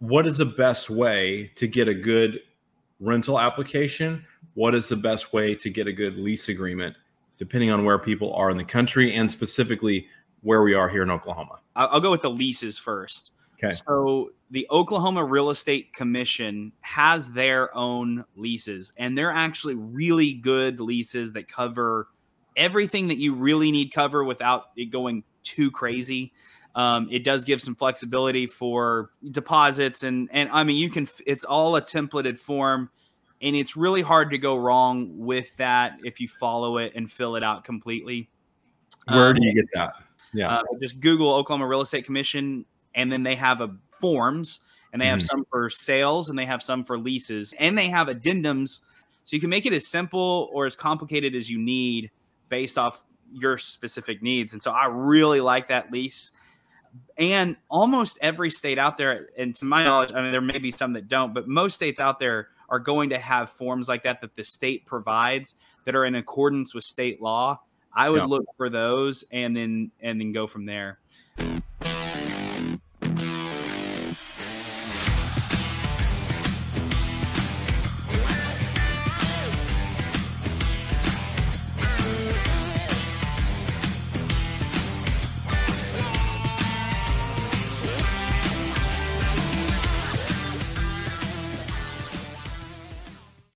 what is the best way to get a good rental application? What is the best way to get a good lease agreement, depending on where people are in the country and specifically where we are here in Oklahoma? I'll go with the leases first. Okay. So the Oklahoma Real Estate Commission has their own leases, and they're actually really good leases that cover everything that you really need cover without it going too crazy. Um, it does give some flexibility for deposits, and and I mean you can. It's all a templated form, and it's really hard to go wrong with that if you follow it and fill it out completely. Where Um, do you get that? Yeah. uh, just Google Oklahoma Real Estate Commission, and then they have a forms, and they have Mhm. some for sales, and they have some for leases, and they have addendums, so you can make it as simple or as complicated as you need based off your specific needs. And so I really like that lease. And almost every state out there, and to my knowledge, I mean, there may be some that don't, but most states out there are going to have forms like that that the state provides that are in accordance with state law. I would Yeah. look for those and then and then go from there.